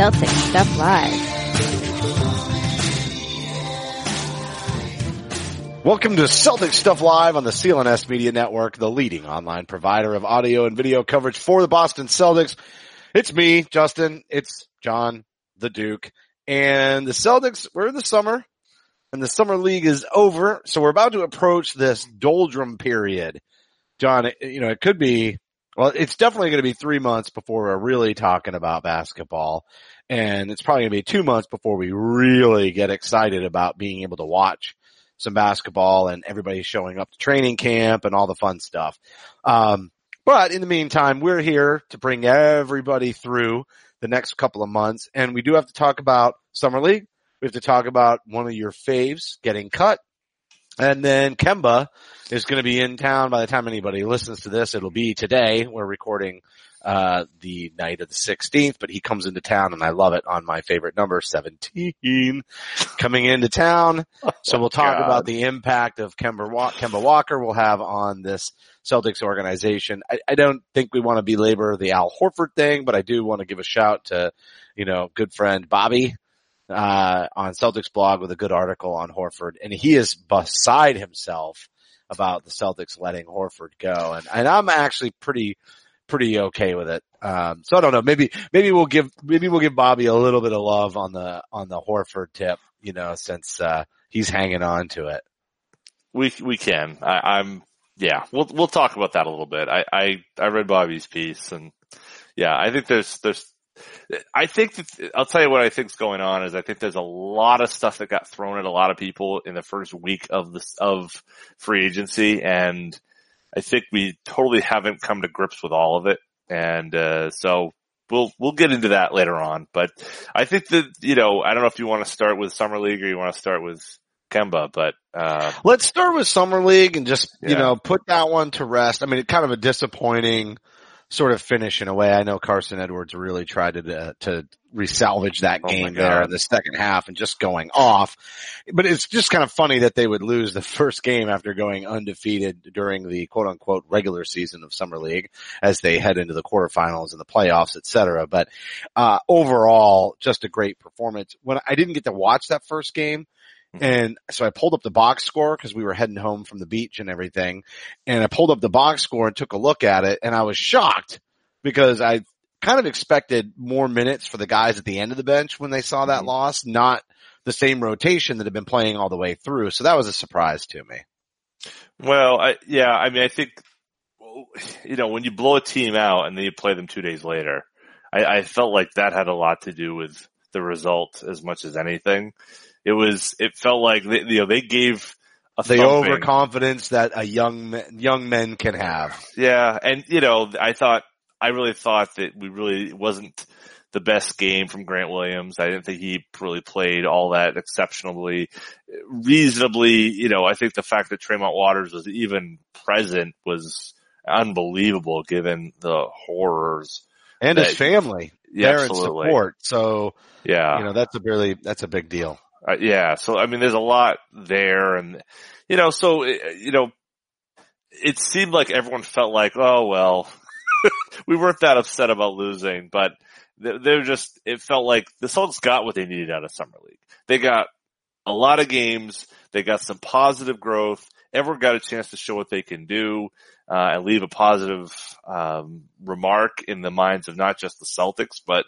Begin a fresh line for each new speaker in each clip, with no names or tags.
Celtic Stuff Live.
Welcome to Celtic Stuff Live on the CLNS Media Network, the leading online provider of audio and video coverage for the Boston Celtics. It's me, Justin. It's Jon, the Duke, and the Celtics. We're in the summer, and the summer league is over, so we're about to approach this doldrum period. Jon, you know, it could be. Well, it's definitely going to be three months before we're really talking about basketball, and it's probably going to be two months before we really get excited about being able to watch some basketball and everybody showing up to training camp and all the fun stuff. Um, but in the meantime, we're here to bring everybody through the next couple of months. And we do have to talk about summer league. We have to talk about one of your faves getting cut. And then Kemba is going to be in town by the time anybody listens to this. It'll be today. We're recording, uh, the night of the 16th, but he comes into town and I love it on my favorite number, 17, coming into town. So we'll talk
God.
about the impact of Kemba, Kemba Walker will have on this Celtics organization. I, I don't think we want to belabor the Al Horford thing, but I do want to give a shout to, you know, good friend Bobby, uh, on Celtics blog with a good article on Horford and he is beside himself about the Celtics letting Horford go. And, and I'm actually pretty, pretty okay with it. Um, so I don't know. Maybe, maybe we'll give, maybe we'll give Bobby a little bit of love on the, on the Horford tip, you know, since, uh, he's hanging on to it.
We we can. I, I'm yeah. We'll we'll talk about that a little bit. I I I read Bobby's piece and yeah, I think there's there's I think that, I'll tell you what I think's going on is I think there's a lot of stuff that got thrown at a lot of people in the first week of this of free agency and I think we totally haven't come to grips with all of it. And uh so we'll we'll get into that later on. But I think that you know I don't know if you want to start with summer league or you want to start with Kemba but uh
Let's start with summer league and just, you know, put that one to rest. I mean, it's kind of a disappointing sort of finish in a way. I know Carson Edwards really tried to, uh, to resalvage that
Oh
game there in the second half and just going off. But it's just kind of funny that they would lose the first game after going undefeated during the quote unquote regular season of summer league as they head into the quarterfinals and the playoffs, et cetera. But, uh, overall, just a great performance. When I didn't get to watch that first game, and so I pulled up the box score because we were heading home from the beach and everything. And I pulled up the box score and took a look at it and I was shocked because I kind of expected more minutes for the guys at the end of the bench when they saw that
Mhm.
loss, not the same rotation that had been playing all the way through. So that was a surprise to me.
Well, I, yeah, I mean, I think, you know, when you blow a team out and then you play them two days later, I, I felt like that had a lot to do with the result as much as anything. It was, it felt like, they, you know, they gave a
The
thumping.
overconfidence that a young, men, young men can have.
Yeah, and you know, I thought, I really thought that we really wasn't the best game from Grant Williams. I didn't think he really played all that exceptionally, reasonably. You know, I think the fact that Tremont Waters was even present was unbelievable given the horrors.
And his family.
Yeah,
there in
absolutely.
support. So,
Yeah.
you know, that's a really, that's a big deal.
Uh, yeah. So, I mean, there's a lot there and, you know, so, uh, you know, it seemed like everyone felt like, oh, well, we weren't that upset about losing, but they- they're just, it felt like the Celtics got what they needed out of Summer League. They got a lot of games. They got some positive growth. Everyone got a chance to show what they can do, uh, and leave a positive, um, remark in the minds of not just the Celtics, but,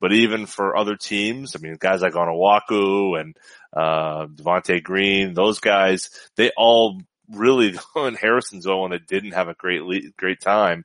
but even for other teams. I mean, guys like Onuaku and, uh, Javonte Green, those guys, they all really, in Harrison's one that didn't have a great, great time.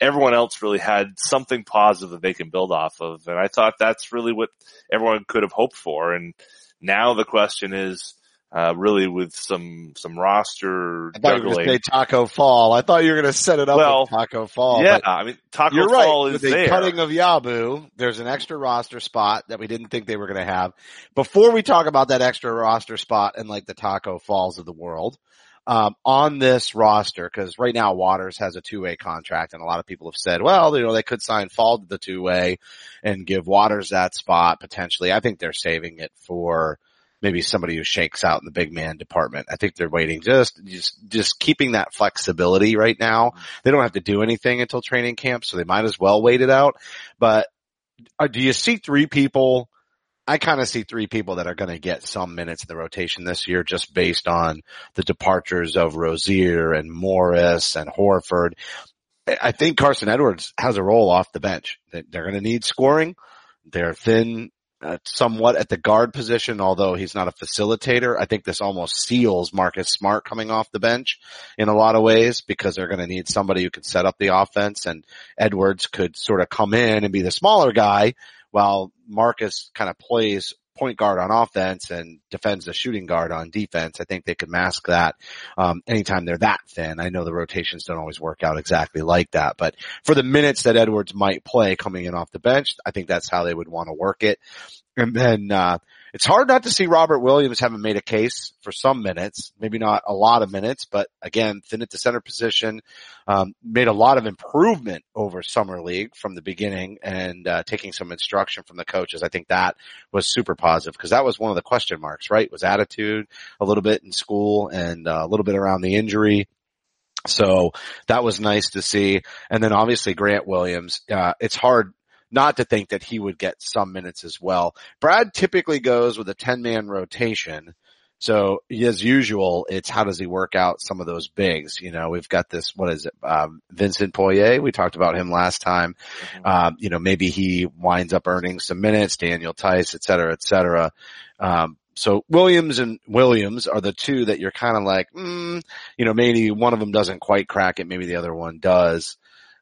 Everyone else really had something positive that they can build off of. And I thought that's really what everyone could have hoped for. And now the question is, uh, really with some, some roster
I thought you were going to say Tacko Fall. I thought you were going to set it up
Well,
with Tacko Fall.
yeah, I mean, Tacko
You're right.
Fall is
With the
there.
cutting of Yabu, there's an extra roster spot that we didn't think they were going to have. Before we talk about that extra roster spot and like the Tacko Falls of the world, um, on this roster, because right now Waters has a two-way contract, and a lot of people have said, well, you know, they could sign Fall to the two-way and give Waters that spot potentially. I think they're saving it for maybe somebody who shakes out in the big man department. I think they're waiting just, just, just keeping that flexibility right now. They don't have to do anything until training camp, so they might as well wait it out. But uh, do you see three people? I kind of see three people that are going to get some minutes in the rotation this year just based on the departures of Rozier and Morris and Horford. I I think Carson Edwards has a role off the bench. They're going to need scoring. They're thin uh, somewhat at the guard position, although he's not a facilitator. I think this almost seals Marcus Smart coming off the bench in a lot of ways because they're going to need somebody who can set up the offense and Edwards could sort of come in and be the smaller guy while Marcus kind of plays point guard on offense and defends the shooting guard on defense. I think they could mask that um, anytime they're that thin. I know the rotations don't always work out exactly like that, but for the minutes that Edwards might play coming in off the bench, I think that's how they would want to work it. And then uh, it's hard not to see Robert Williams having made a case for some minutes, maybe not a lot of minutes, but again, thin at the center position, um, made a lot of improvement over summer league from the beginning and uh, taking some instruction from the coaches. I think that was super positive because that was one of the question marks, right? Was attitude a little bit in school and uh, a little bit around the injury. So that was nice to see. And then obviously Grant Williams, uh, it's hard not to think that he would get some minutes as well. Brad typically goes with a 10 man rotation. So as usual, it's how does he work out some of those bigs? You know, we've got this, what is it? Um, Vincent Poirier. We talked about him last time. Um, you know, maybe he winds up earning some minutes, Daniel Theis, et cetera, et cetera. Um, so Williams and Williams are the two that you're kind of like, mm, you know, maybe one of them doesn't quite crack it. Maybe the other one does.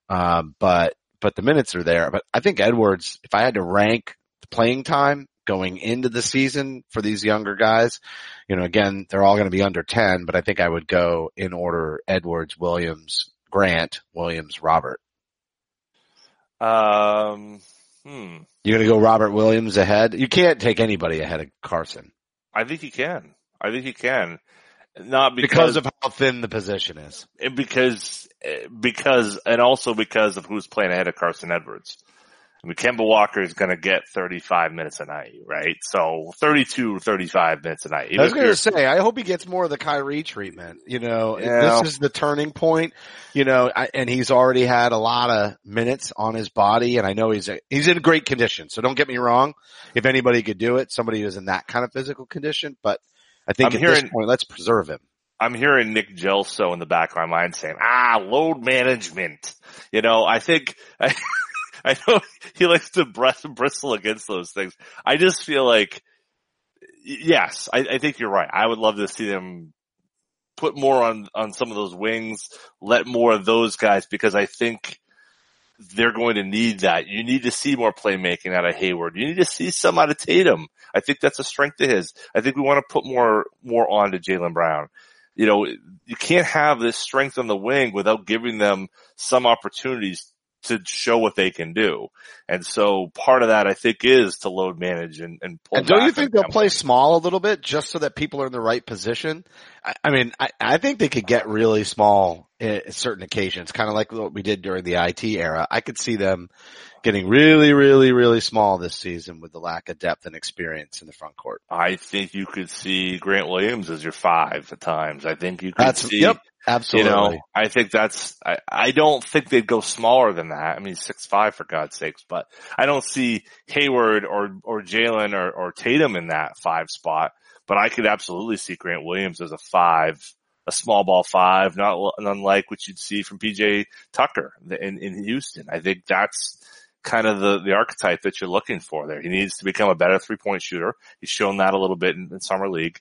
Um, but, but the minutes are there. But I think Edwards, if I had to rank the playing time going into the season for these younger guys, you know, again, they're all going to be under 10, but I think I would go in order Edwards, Williams, Grant, Williams, Robert.
Um, hmm.
You're going to go Robert Williams ahead? You can't take anybody ahead of Carson
I think he can. I think he can. Not
because
because,
of how thin the position is.
and because because and also because of who's playing ahead of Carson Edwards. I mean, Kemba Walker is going to get 35 minutes a night, right? So 32, 35 minutes a night.
I was going to say, I hope he gets more of the Kyrie treatment. You know, this is the turning point. You know, I, and he's already had a lot of minutes on his body, and I know he's a, he's in great condition. So don't get me wrong. If anybody could do it, somebody who's in that kind of physical condition. But I think
I'm
at this
hearing-
point, let's preserve him.
I'm hearing Nick Gelso in the back of my mind saying, ah, load management. You know, I think, I, I know he likes to bristle against those things. I just feel like, yes, I, I think you're right. I would love to see them put more on, on some of those wings, let more of those guys because I think they're going to need that. You need to see more playmaking out of Hayward. You need to see some out of Tatum. I think that's a strength of his. I think we want to put more, more on to Jaylen Brown you know, you can't have this strength on the wing without giving them some opportunities to show what they can do. And so part of that I think is to load manage and, and pull
And don't you think they'll play small a little bit just so that people are in the right position? I, I mean, I, I think they could get really small at certain occasions, kind of like what we did during the IT era. I could see them getting really, really, really small this season with the lack of depth and experience in the front court.
I think you could see Grant Williams as your five at times. I think you could
That's
see,
yep,
you
absolutely.
know, I think that's, I, I don't think they'd go smaller than that. I mean, six five for God's sakes, but I don't see Hayward or, or Jaylen or, or Tatum in that five spot, but I could absolutely see Grant Williams as a five, a small ball five, not unlike what you'd see from PJ Tucker in, in Houston. I think that's kind of the, the archetype that you're looking for there. He needs to become a better three point shooter. He's shown that a little bit in, in summer league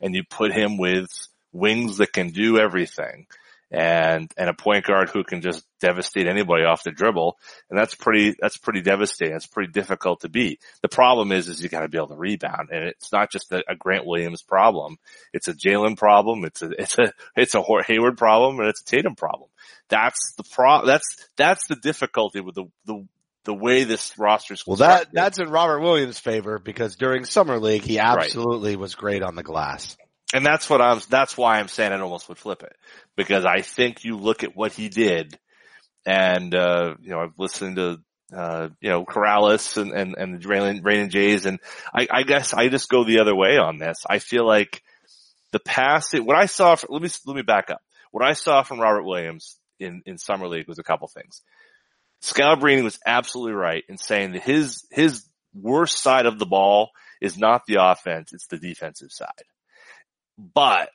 and you put him with wings that can do everything. and and a point guard who can just devastate anybody off the dribble. And that's pretty that's pretty devastating. It's pretty difficult to beat. The problem is is you got to be able to rebound, and it's not just a, a Grant Williams problem. It's a Jaylen problem. It's a it's a it's a Hayward problem, and it's a Tatum problem. That's the pro. That's that's the difficulty with the the the way this roster's
Well, that that's in Robert Williams' favor because during summer league he absolutely was great on the glass.
And that's what I'm, that's why I'm saying I almost would flip it. Because I think you look at what he did and, uh, you know, I've listened to, uh, you know, Corrales and, and, and the Raymond, Raymond Jays and I, I guess I just go the other way on this. I feel like the past, what I saw, let me, let me back up. What I saw from Robert Williams in, in summer league was a couple things. Scalabrine was absolutely right in saying that his, his worst side of the ball is not the offense, it's the defensive side. But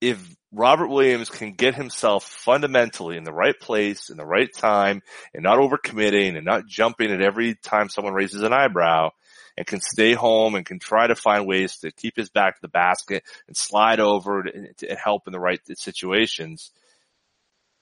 if Robert Williams can get himself fundamentally in the right place, in the right time, and not overcommitting and not jumping at every time someone raises an eyebrow, and can stay home and can try to find ways to keep his back to the basket and slide over to, to help in the right situations,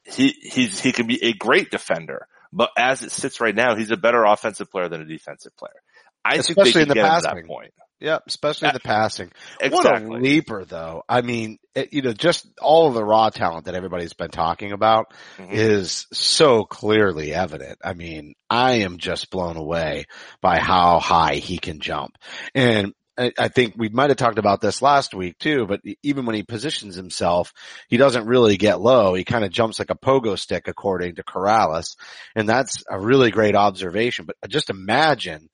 he he's he can be a great defender. But as it sits right now, he's a better offensive player than a defensive player. I
Especially
think
in
they
the
get to that point.
Yep, especially the passing.
Exactly.
What a leaper though. I mean, it, you know, just all of the raw talent that everybody's been talking about
Mhm.
is so clearly evident. I mean, I am just blown away by how high he can jump. And I I think we might have talked about this last week too, but even when he positions himself, he doesn't really get low. He kind of jumps like a pogo stick according to Corrales. And that's a really great observation. But just imagine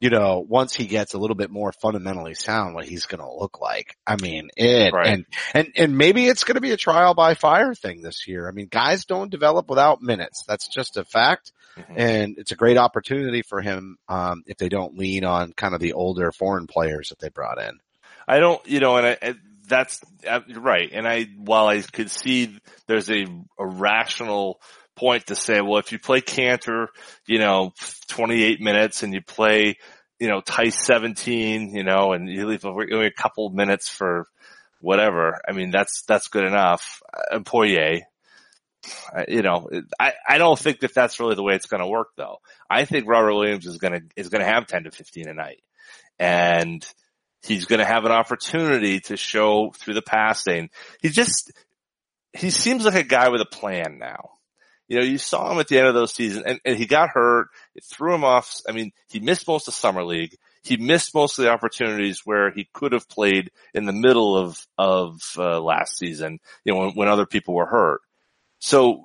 you know, once he gets a little bit more fundamentally sound, what he's going to look like. I mean, it,
Right.
and, and, and maybe it's going to be a trial by fire thing this year. I mean, guys don't develop without minutes. That's just a fact.
Mhm.
And it's a great opportunity for him, um, if they don't lean on kind of the older foreign players that they brought in.
I don't, you know, and I, I that's uh, right. And I, while I could see there's a, a rational point to say, well, if you play Kanter, you know, 28 minutes and you play, you know, Theis 17, you know, and you leave only a couple of minutes for whatever. I mean, that's, that's good enough. Uh, Poirier, uh, you know, I, I don't think that that's really the way it's going to work though. I think Robert Williams is going to, is going to have 10 to 15 a night and he's going to have an opportunity to show through the passing. He just, he seems like a guy with a plan now. You know, you saw him at the end of those seasons and, and he got hurt. It threw him off. I mean, he missed most of summer league. He missed most of the opportunities where he could have played in the middle of, of, uh, last season, you know, when, when other people were hurt. So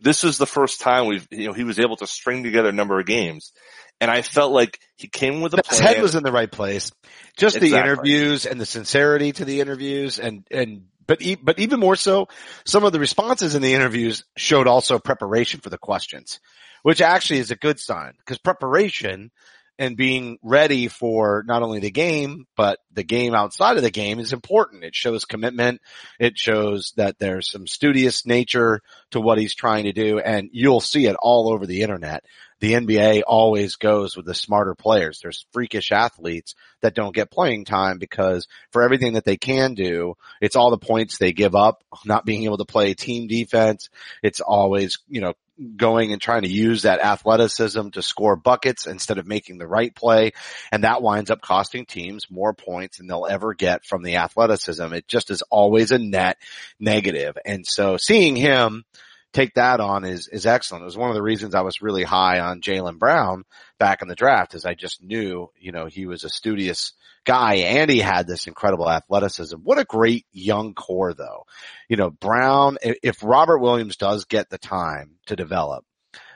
this is the first time we've, you know, he was able to string together a number of games. And I felt like he came with a
His head was in the right place. Just the interviews and the sincerity to the interviews and, and, but, e- but even more so, some of the responses in the interviews showed also preparation for the questions, which actually is a good sign because preparation and being ready for not only the game, but the game outside of the game is important. It shows commitment. It shows that there's some studious nature to what he's trying to do. And you'll see it all over the internet. The NBA always goes with the smarter players. There's freakish athletes that don't get playing time because for everything that they can do, it's all the points they give up, not being able to play team defense. It's always, you know, going and trying to use that athleticism to score buckets instead of making the right play. And that winds up costing teams more points than they'll ever get from the athleticism. It just is always a net negative. And so seeing him take that on is, is excellent. It was one of the reasons I was really high on Jaylen Brown back in the draft is I just knew, you know, he was a studious guy and he had this incredible athleticism. What a great young core though. You know, Brown, if Robert Williams does get the time to develop,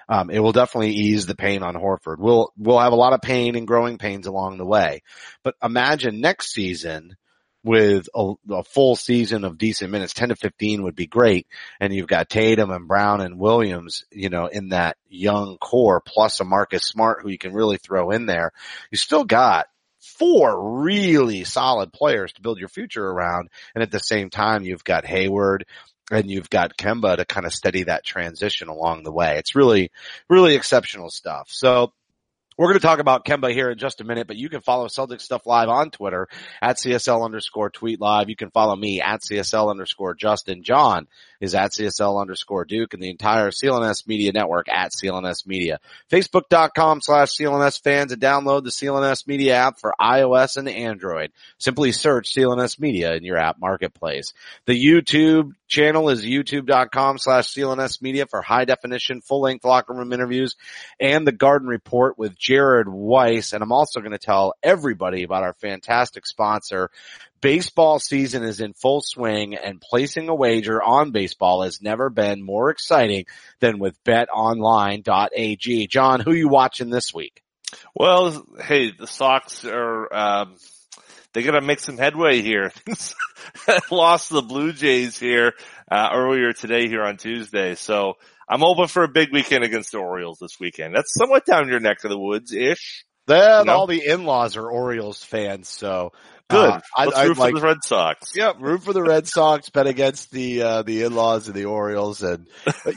um, it will definitely ease the pain on Horford. We'll, we'll have a lot of pain and growing pains along the way, but imagine next season with a, a full season of decent minutes, 10 to 15 would be great. And you've got Tatum and Brown and Williams, you know, in that young core plus a Marcus Smart who you can really throw in there. You still got four really solid players to build your future around. And at the same time, you've got Hayward and you've got Kemba to kind of steady that transition along the way. It's really, really exceptional stuff. So We're going to talk about Kemba here in just a minute, but you can follow Celtic Stuff Live on Twitter at CSL underscore tweet live. You can follow me at CSL underscore Justin. Jon is at CSL underscore Duke and the entire CLNS Media Network at CLNS Media. Facebook.com slash CLNS fans and download the CLNS Media app for iOS and Android. Simply search CLNS Media in your app marketplace. The YouTube channel is youtube.com slash CLNS Media for high definition, full length locker room interviews and the Garden Report with Jared Weiss. And I'm also going to tell everybody about our fantastic sponsor. Baseball season is in full swing and placing a wager on baseball has never been more exciting than with betonline.ag. Jon, who you watching this week?
Well, hey, the Sox are, um, they gotta make some headway here. Lost the Blue Jays here, uh, earlier today here on Tuesday. So I'm hoping for a big weekend against the Orioles this weekend. That's somewhat down your neck of the woods-ish.
Then
No.
all the in-laws are Orioles fans, so
Good.
uh, I,
Let's
I
root
like,
for the Red Sox.
yeah, root for the Red Sox, bet against the uh, the in-laws and the Orioles, and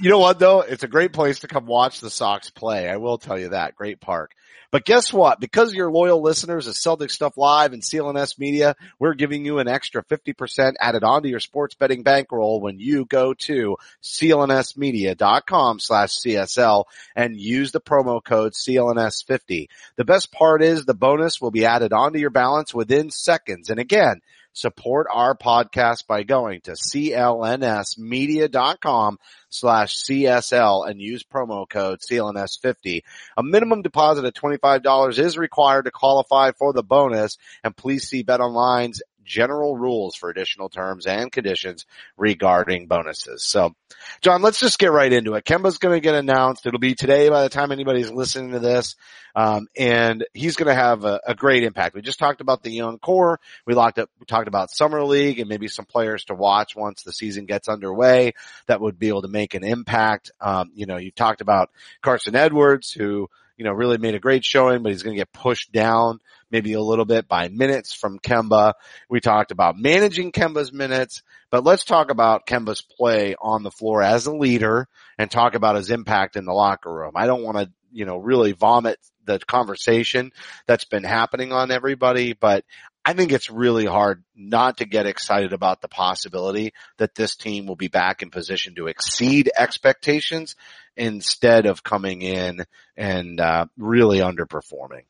you know what though, it's a great place to come watch the Sox play. I will tell you that, great park. But guess what? Because you're loyal listeners of Celtic Stuff Live and CLNS Media, we're giving you an extra 50% added onto your sports betting bankroll when you go to clnsmedia.com slash CSL and use the promo code CLNS50. The best part is the bonus will be added onto your balance within seconds. And again, support our podcast by going to clnsmedia.com slash CSL and use promo code CLNS50. A minimum deposit of $25 is required to qualify for the bonus and please see BetOnline's general rules for additional terms and conditions regarding bonuses. So Jon, let's just get right into it. Kemba's going to get announced. It'll be today by the time anybody's listening to this. Um, and he's going to have a, a great impact. We just talked about the young core. We locked up, we talked about summer league and maybe some players to watch once the season gets underway that would be able to make an impact. Um, you know, you talked about Carson Edwards who, you know, really made a great showing, but he's going to get pushed down maybe a little bit by minutes from Kemba. We talked about managing Kemba's minutes, but let's talk about Kemba's play on the floor as a leader and talk about his impact in the locker room. I don't want to, you know, really vomit the conversation that's been happening on everybody, but I think it's really hard not to get excited about the possibility that this team will be back in position to exceed expectations instead of coming in and uh, really underperforming.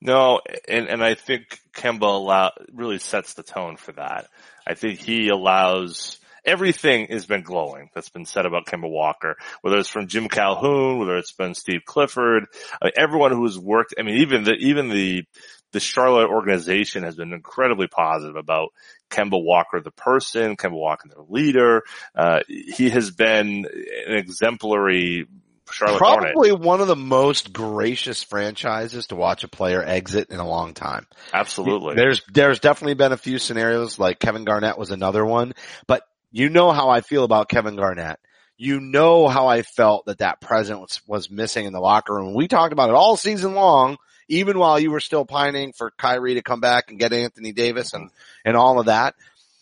No, and, and I think Kemba allow, really sets the tone for that. I think he allows, everything has been glowing that's been said about Kemba Walker, whether it's from Jim Calhoun, whether it's been Steve Clifford, uh, everyone who's worked, I mean, even the, even the, the Charlotte organization has been incredibly positive about Kemba Walker, the person, Kemba Walker, the leader. Uh, he has been an exemplary Charlotte.
Probably one of the most gracious franchises to watch a player exit in a long time.
Absolutely.
There's there's definitely been a few scenarios like Kevin Garnett was another one, but you know how I feel about Kevin Garnett. You know how I felt that that presence was, was missing in the locker room. We talked about it all season long, even while you were still pining for Kyrie to come back and get Anthony Davis and and all of that.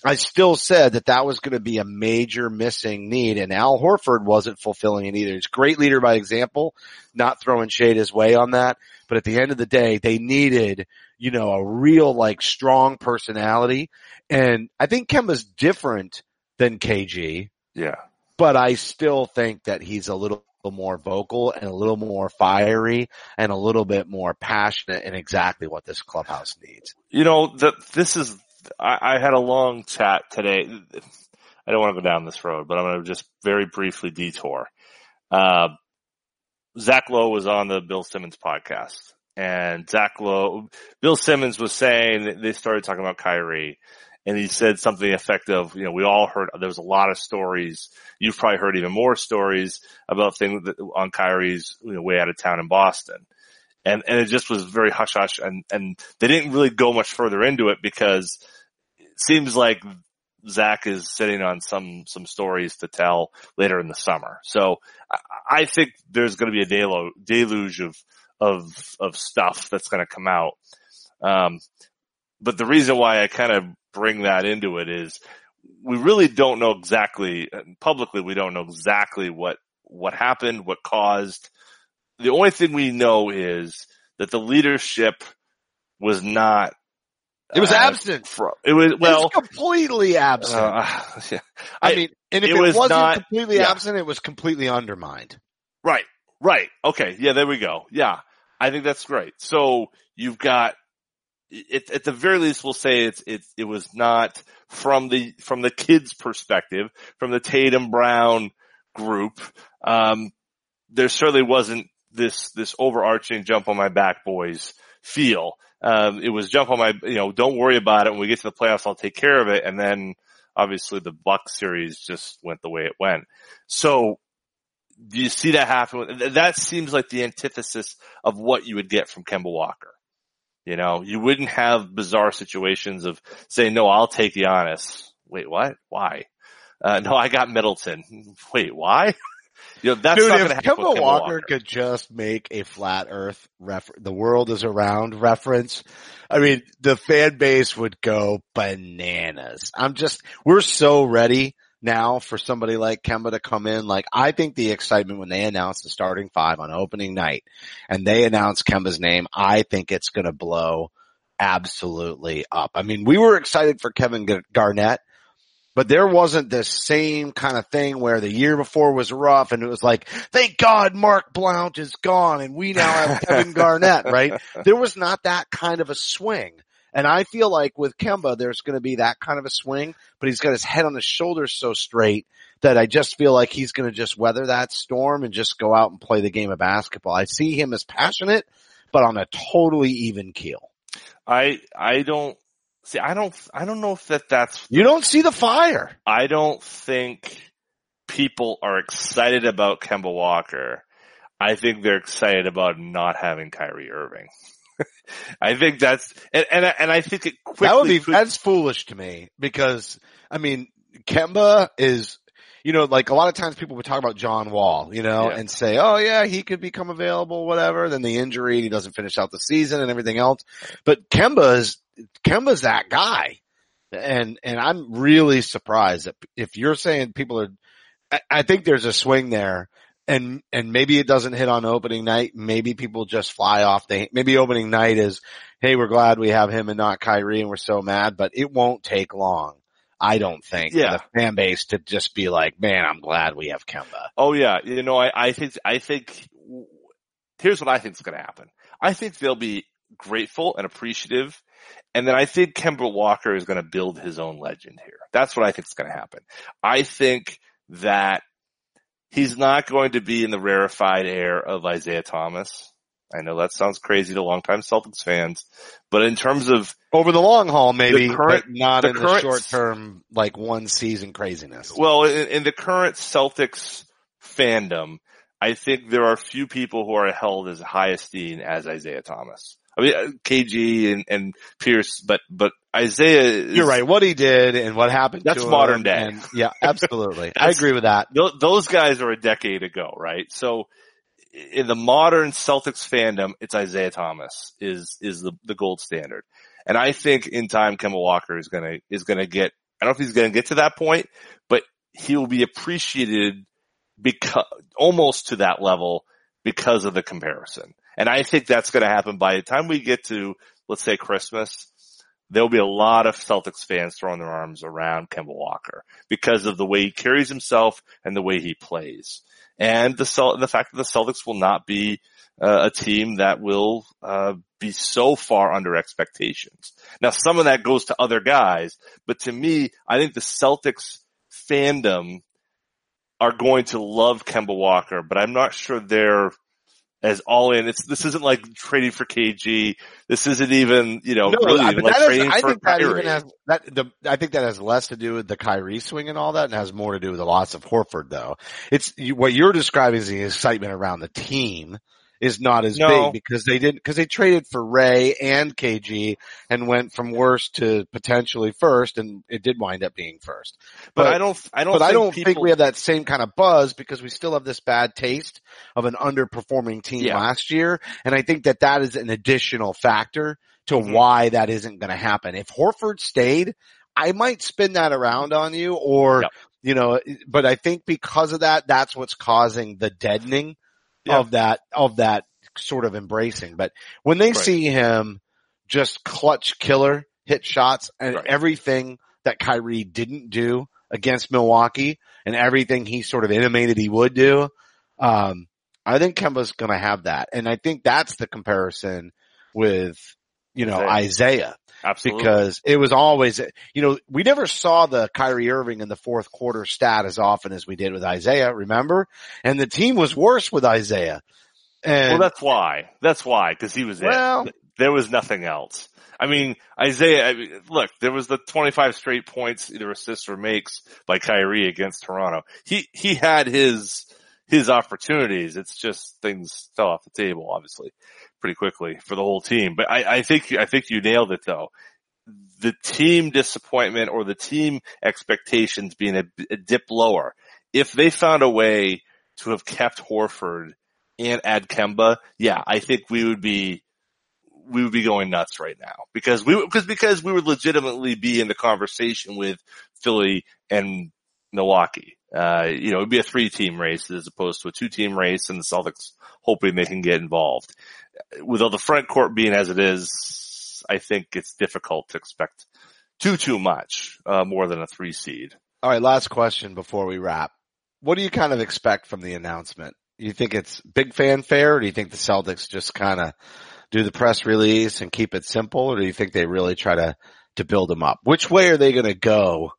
I still said that that was going to be a major missing need and Al Horford wasn't fulfilling it either. He's a great leader by example, not throwing shade his way on that. But at the end of the day, they needed, you know, a real like strong personality. And I think Kemba's different than KG,
yeah.
but I still think that he's a little more vocal and a little more fiery and a little bit more passionate in exactly what this clubhouse needs.
You know, that this is, I, I had a long chat today. I don't want to go down this road, but I'm going to just very briefly detour. Uh, Zach Lowe was on the Bill Simmons podcast and Zach Lowe, Bill Simmons was saying they started talking about Kyrie and he said something effective. You know, we all heard, there was a lot of stories. You've probably heard even more stories about things on Kyrie's you know, way out of town in Boston. And, and it just was very hush hush and, and they didn't really go much further into it because it seems like Zach is sitting on some, some stories to tell later in the summer. So I, I think there's going to be a deluge of, of, of stuff that's going to come out. Um, but the reason why I kind of bring that into it is we really don't know exactly, publicly we don't know exactly what, what happened, what caused the only thing we know is that the leadership was not.
It was
uh,
absent.
From, it was well.
completely absent.
uh, yeah.
I,
I-
mean, and if
it
it,
was
wasn't
not-
completely
yeah.
absent, it was completely undermined.
Right, right. Okay, yeah, there we go. Yeah, I think that's great. So you've got, it, at the very least, we'll say it's it it was not from the from the kids' perspective, from the Tatum Brown group. Um, there certainly wasn't this this overarching jump on my back, boys feel. Um, it was jump on my, you know, don't worry about it. When we get to the playoffs, I'll take care of it. And then obviously the Bucks series just went the way it went. So do you see that happen? That seems like the antithesis of what you would get from Kemba Walker. You know, you wouldn't have bizarre situations of saying, no, I'll take Giannis. Wait, what? Why? Uh, no, I got Middleton. Wait, why? You know, that's
Dude,
not
if Kemba
Kemba
Walker,
Walker.
could just make a flat Earth refer- the world is around reference, I mean, the fan base would go bananas. I'm just, we're so ready now for somebody like Kemba to come in. Like, I think the excitement when they announced the starting five on opening night and they announced Kemba's name, I think it's going to blow absolutely up. I mean, we were excited for Kevin Garnett but there wasn't this same kind of thing where the year before was rough and it was like, thank God Mark Blount is gone and we now have Kevin Garnett, right? There was not that kind of a swing. And I feel like with Kemba, there's going to be that kind of a swing, but he's got his head on his shoulders so straight that I just feel like he's going to just weather that storm and just go out and play the game of basketball. I see him as passionate, but on a totally even keel.
I, I don't, see, I don't, I don't know if that that's
You don't see the fire.
I don't think people are excited about Kemba Walker. I think they're excited about not having Kyrie Irving. I think that's, and, and, I- and I think it quickly
that would be
could-
that's foolish to me because I mean Kemba is you know like a lot of times people would talk about John Wall you know
Yeah.
and say oh yeah he could become available whatever then the injury and he doesn't finish out the season and everything else but Kemba is Kemba's that guy and and I'm really surprised that if you're saying people are I, I think there's a swing there and and maybe it doesn't hit on opening night maybe people just fly off the maybe opening night is hey, we're glad we have him and not Kyrie and we're so mad, but it won't take long. I don't think
Yeah.
the fan base to just be like, man, I'm glad we have Kemba.
Oh yeah, you know, I, I think, I think, here's what I think is going to happen. I think they'll be grateful and appreciative. And then I think Kemba Walker is going to build his own legend here. That's what I think is going to happen. I think that he's not going to be in the rarefied air of Isaiah Thomas. I know that sounds crazy to longtime Celtics fans, but in terms of
Over the long haul, maybe,
current-
but not
the
in the short term, like one season craziness.
Well, in, in the current Celtics fandom, I think there are few people who are held as high esteem as Isaiah Thomas. I mean, uh, KG and, and Pierce, but, but Isaiah is,
You're right. What he did and what happened
That's
to him
modern day.
and- yeah, absolutely. I agree with that.
Those guys are a decade ago, right? So in the modern Celtics fandom, it's Isaiah Thomas is, is the, the gold standard. And I think in time, Kemba Walker is gonna, is gonna get, I don't know if he's gonna get to that point, but he will be appreciated because, almost to that level because of the comparison. And I think that's gonna happen by the time we get to, let's say Christmas, there'll be a lot of Celtics fans throwing their arms around Kemba Walker because of the way he carries himself and the way he plays. And the the fact that the Celtics will not be uh, a team that will uh, be so far under expectations. Now, some of that goes to other guys, but to me, I think the Celtics fandom are going to love Kemba Walker, but I'm not sure they're as all in. It's this isn't like trading for KG. This isn't even you know really
I-
like
that is-
trading
I
for
think that
Kyrie.
even has that. The, I think that has less to do with the Kyrie swing and all that, and has more to do with the loss of Horford. Though it's you, what you're describing is the excitement around the team is not as
No.
big because they didn't because they traded for Ray and KG and went from worst to potentially first, and it did wind up being first.
but,
but-
I don't. I don't.
But
think
I don't
people,
think we have that same kind of buzz because we still have this bad taste of an underperforming team
Yeah.
last year. And I think that that is an additional factor to
Mhm.
why that isn't going to happen. If Horford stayed, I might spin that around on you or,
Yep.
you know, but I think because of that, that's what's causing the deadening
Yeah.
of that, of that sort of embracing. But when they
Right.
see him just clutch killer, hit shots and
Right.
everything that Kyrie didn't do against Milwaukee and everything he sort of intimated he would do, um, I think Kemba's going to have that. And I think that's the comparison with, you know,
Isaiah.
Isaiah
Absolutely.
because it was always, you know, we never saw the Kyrie Irving in the fourth quarter stat as often as we did with Isaiah, remember? And the team was worse with Isaiah. And
well, that's why. That's why, because he was
Well-
it. There was nothing else. I mean, Isaiah, I mean, look, there was the 25 straight points, either assists or makes by Kyrie against Toronto. He, he had his, his opportunities. It's just things fell off the table, obviously, pretty quickly for the whole team. But I, I think, I think you nailed it though. The team disappointment or the team expectations being a, a dip lower. If they found a way to have kept Horford and add Kemba, yeah, I think we would be we would be going nuts right now because we because because we would legitimately be in the conversation with Philly and Milwaukee. Uh, you know, it'd be a three team race as opposed to a two team race and the Celtics hoping they can get involved. With all the front court being as it is, I think it's difficult to expect too, too much, uh, more than a three seed.
all right, last question before we wrap. What do you kind of expect from the announcement? You think it's big fanfare or do you think the Celtics just kind of do the press release and keep it simple or do you think they really try to, to build them up? Which way are they going to go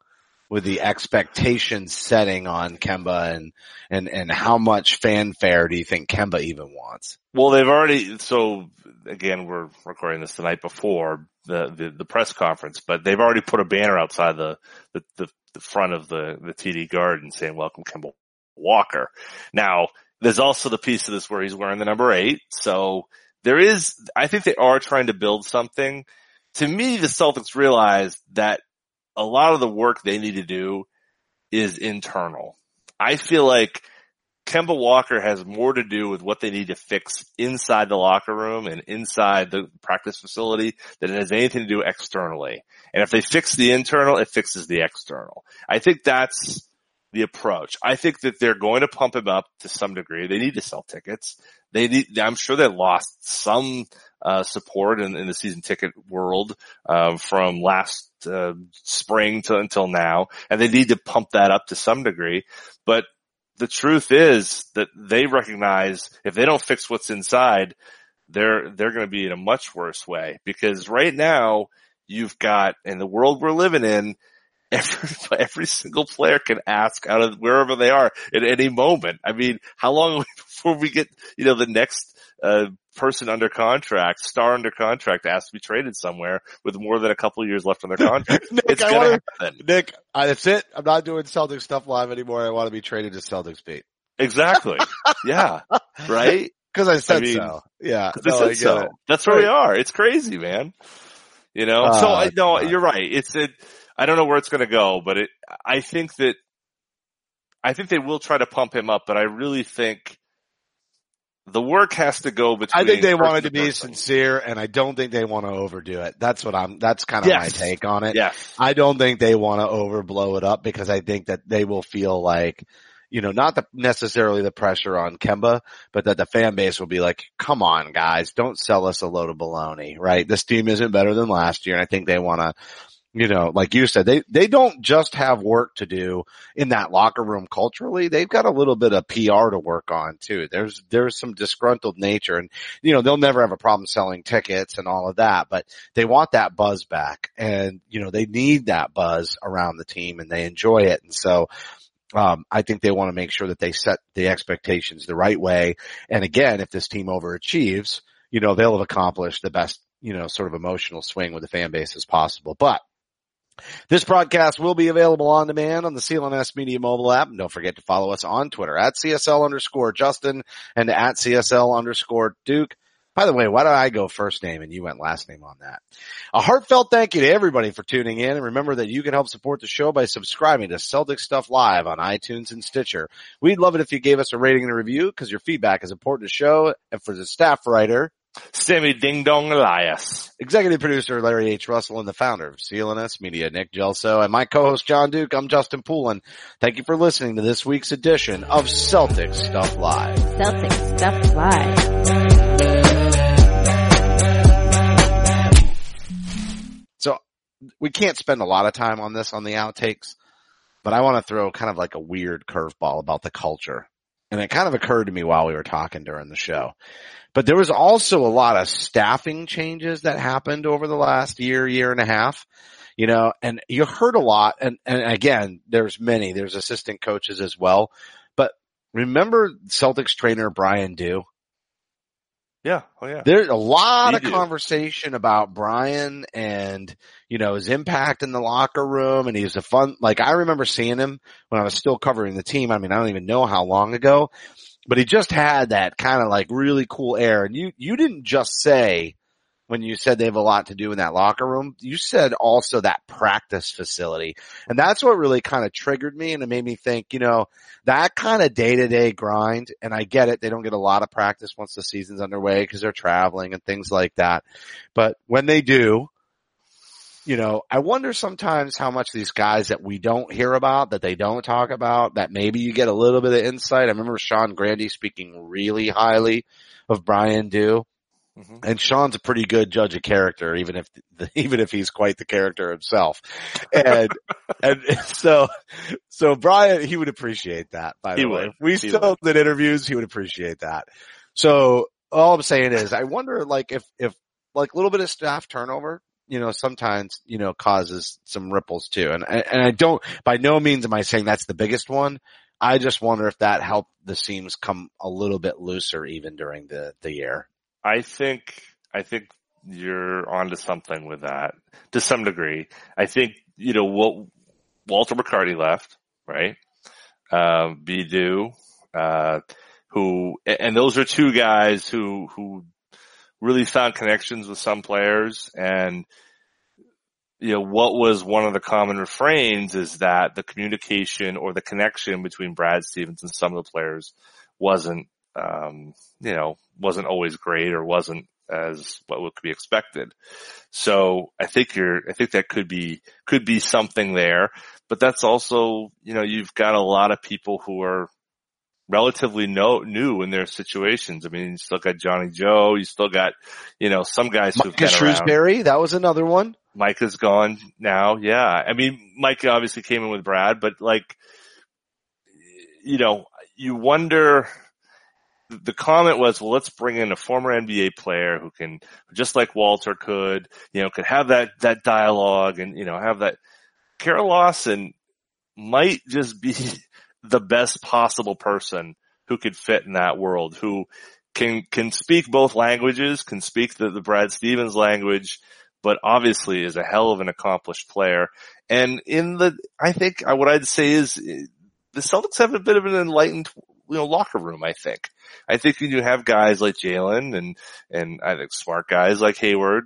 with the expectation setting on Kemba and, and, and how much fanfare do you think Kemba even wants?
Well, they've already, so again, we're recording this the night before the, the, the press conference, but they've already put a banner outside the, the, the, the front of the, the TD garden saying welcome Kemba Walker. Now, there's also the piece of this where he's wearing the number eight. So there is, I think they are trying to build something. To me, the Celtics realized that a lot of the work they need to do is internal. I feel like Kemba Walker has more to do with what they need to fix inside the locker room and inside the practice facility than it has anything to do externally. And if they fix the internal, it fixes the external. I think that's the approach. I think that they're going to pump him up to some degree. They need to sell tickets. They need, I'm sure they lost some uh, support in, in the season ticket world uh, from last uh, spring to until now, and they need to pump that up to some degree. But the truth is that they recognize if they don't fix what's inside, they're they're going to be in a much worse way because right now you've got in the world we're living in. Every, every single player can ask out of wherever they are at any moment. I mean, how long before we get, you know, the next, uh, person under contract, star under contract asked to be traded somewhere with more than a couple of years left on their contract?
Nick,
it's
I
going
wanna-
happen.
Nick, uh, that's it. I'm not doing Celtics stuff live anymore. I want to be traded to Celtics beat.
Exactly. yeah. Right?
Cause I said
mean,
so. Yeah. No,
said
I
so.
it.
That's where we are. It's crazy, man. You know,
Ah,
so I no,
God.
you're right. It's a, I don't know where it's going to go, but it, I think that, I think they will try to pump him up, but I really think the work has to go between.
I think they wanted to be
person.
sincere and I don't think they want to overdo it. That's what I'm, that's kind of
Yes.
my take on it.
Yeah.
I don't think they want to overblow it up because I think that they will feel like, you know, not the, necessarily the pressure on Kemba, but that the fan base will be like, come on guys, don't sell us a load of baloney, right? This team isn't better than last year. And I think they want to, you know, like you said, they, they don't just have work to do in that locker room culturally. They've got a little bit of PR to work on too. There's, there's some disgruntled nature and, you know, they'll never have a problem selling tickets and all of that, but they want that buzz back and, you know, they need that buzz around the team and they enjoy it. And so, um, I think they want to make sure that they set the expectations the right way. And again, if this team overachieves, you know, they'll have accomplished the best, you know, sort of emotional swing with the fan base as possible. But this broadcast will be available on demand on the CLNS Media mobile app. And don't forget to follow us on Twitter at CSL underscore Justin and at CSL underscore Duke. By the way, why did I go first name and you went last name on that? A heartfelt thank you to everybody for tuning in and remember that you can help support the show by subscribing to Celtic Stuff Live on iTunes and Stitcher. We'd love it if you gave us a rating and a review because your feedback is important to show and for the staff writer,
Sammy Ding Dong Elias.
Executive producer Larry H. Russell and the founder of CLNS Media, Nick Gelso, and my co-host Jon Duke. I'm Justin Poulin. Thank you for listening to this week's edition of Celtic Stuff Live.
Celtic Stuff Live.
So we can't spend a lot of time on this on the outtakes, but I want to throw kind of like a weird curveball about the culture. And it kind of occurred to me while we were talking during the show. But there was also a lot of staffing changes that happened over the last year, year and a half. You know, and you heard a lot and, and again, there's many, there's assistant coaches as well. But remember Celtics trainer Bryan Doo?
Yeah. Oh yeah.
There's a lot
You
of
do.
conversation about Bryan and, you know, his impact in the locker room and he's a fun, like I remember seeing him when I was still covering the team. I mean, I don't even know how long ago, but he just had that kind of like really cool air. And you, you didn't just say when you said they have a lot to do in that locker room, you said also that practice facility. And that's what really kind of triggered me and it made me think, you know, that kind of day to day grind. And I get it. They don't get a lot of practice once the season's underway because they're traveling and things like that. But when they do, you know, I wonder sometimes how much these guys that we don't hear about, that they don't talk about, that maybe you get a little bit of insight. I remember Sean Grande speaking really highly of Bryan Doo.
Mhm.
And Sean's a pretty good judge of character, even if, even if he's quite the character himself. And, and so, so Bryan, he would appreciate that, by the
He
way. If we
He
still did interviews, he would appreciate that. So all I'm saying is I wonder like if, if like a little bit of staff turnover, you know, sometimes, you know, causes some ripples too. And, and I don't, by no means am I saying that's the biggest one. I just wonder if that helped the seams come a little bit looser even during the, the year.
I think I think you're onto something with that to some degree. I think you know what Walter McCarty left, right? Um, Bidu, uh, who and those are two guys who who really found connections with some players and you know, what was one of the common refrains is that the communication or the connection between Brad Stevens and some of the players wasn't, um, you know, wasn't always great or wasn't as what would be expected. So I think you're, I think that could be, could be something there, but that's also, you know, you've got a lot of people who are relatively no, new in their situations. I mean, you still got Johnny Joe, you still got, you know, some guys who've
Micah
been around.
Shrewsberry, that was another one.
Mike is gone now. Yeah. I mean, Mike obviously came in with Brad, but like, you know, you wonder, the comment was, well, let's bring in a former NBA player who can, just like Walter could, you know, could have that, that dialogue and, you know, have that. Kara Lawson might just be the best possible person who could fit in that world, who can, can speak both languages, can speak the, the Brad Stevens language, but obviously is a hell of an accomplished player. And in the, I think uh, what I'd say is uh, the Celtics have a bit of an enlightened, you know, locker room, I think. I think when you have guys like Jaylen and, and I think smart guys like Hayward,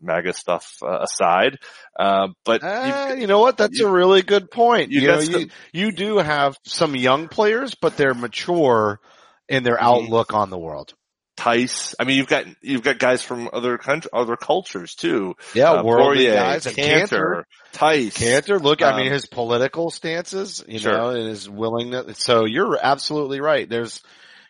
MAGA stuff uh, aside, uh, but
Uh, you know what? That's a really good point.
you
You, know, you, you do have some young players, but they're mature in their
Mhm.
outlook on the world.
Theis. I mean, you've got you've got guys from other country, other cultures too.
Yeah,
Uh, Poirier,
guys
Kanter,
Kanter.
Theis.
Kanter, look, I mean,
Um,
his political stances, you
Sure.
know, and his willingness. So you're absolutely right. There's,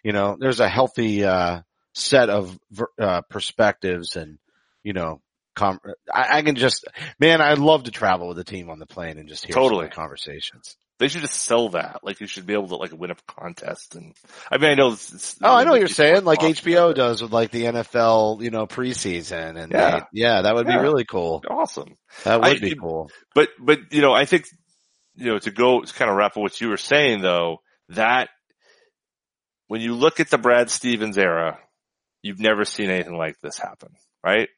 you know, there's a healthy, uh, set of, uh, perspectives and, you know, com- I, I can just, man, I'd love to travel with the team on the plane and just hear
Totally.
the conversations.
They should just sell that. Like you should be able to like win a contest. And I mean, I know. It's, it's,
Oh, I know what you're saying. Like. HBO does with like the NFL, you know, preseason and
Yeah.
they- yeah, that would
Yeah.
be really cool.
Awesome.
That would
I-
be cool.
But, but, you know, I think, you know, to go, to kind of wrap up what you were saying though, that when you look at the Brad Stevens era, you've never seen anything like this happen, right?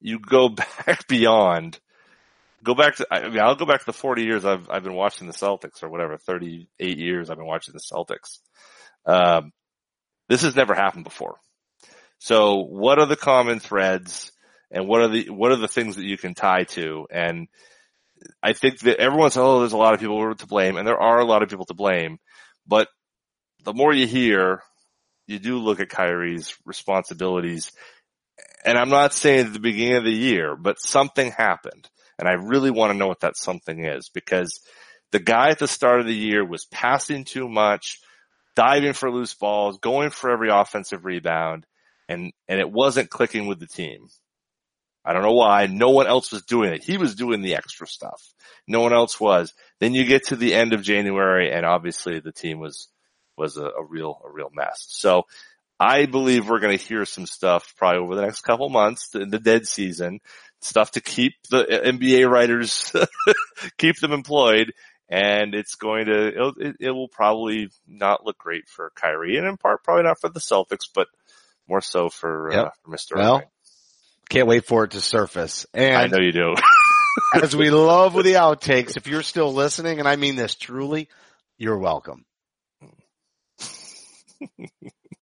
You go back beyond, go back to, I mean, I'll go back to the 40 years I've, I've been watching the Celtics or whatever, 38 years I've been watching the Celtics. Um, this has never happened before. So what are the common threads and what are the, what are the things that you can tie to? And I think that everyone's, oh, there's a lot of people to blame and there are a lot of people to blame, but the more you hear, you do look at Kyrie's responsibilities, and I'm not saying at the beginning of the year, but something happened, and I really want to know what that something is because the guy at the start of the year was passing too much, diving for loose balls, going for every offensive rebound, and and it wasn't clicking with the team. I don't know why. No one else was doing it. He was doing the extra stuff. No one else was. Then you get to the end of January and obviously the team was, was a, a real, a real mess. So I believe we're going to hear some stuff probably over the next couple months in the dead season, stuff to keep the NBA writers, keep them employed. And it's going to, it, it will probably not look great for Kyrie and in part probably not for the Celtics, but more so for,
Yep.
uh, for Mr.
Well,
Irving.
Can't wait for it to surface. And I
know you do.
as we love with the outtakes, if you're still listening, and I mean this truly, you're welcome.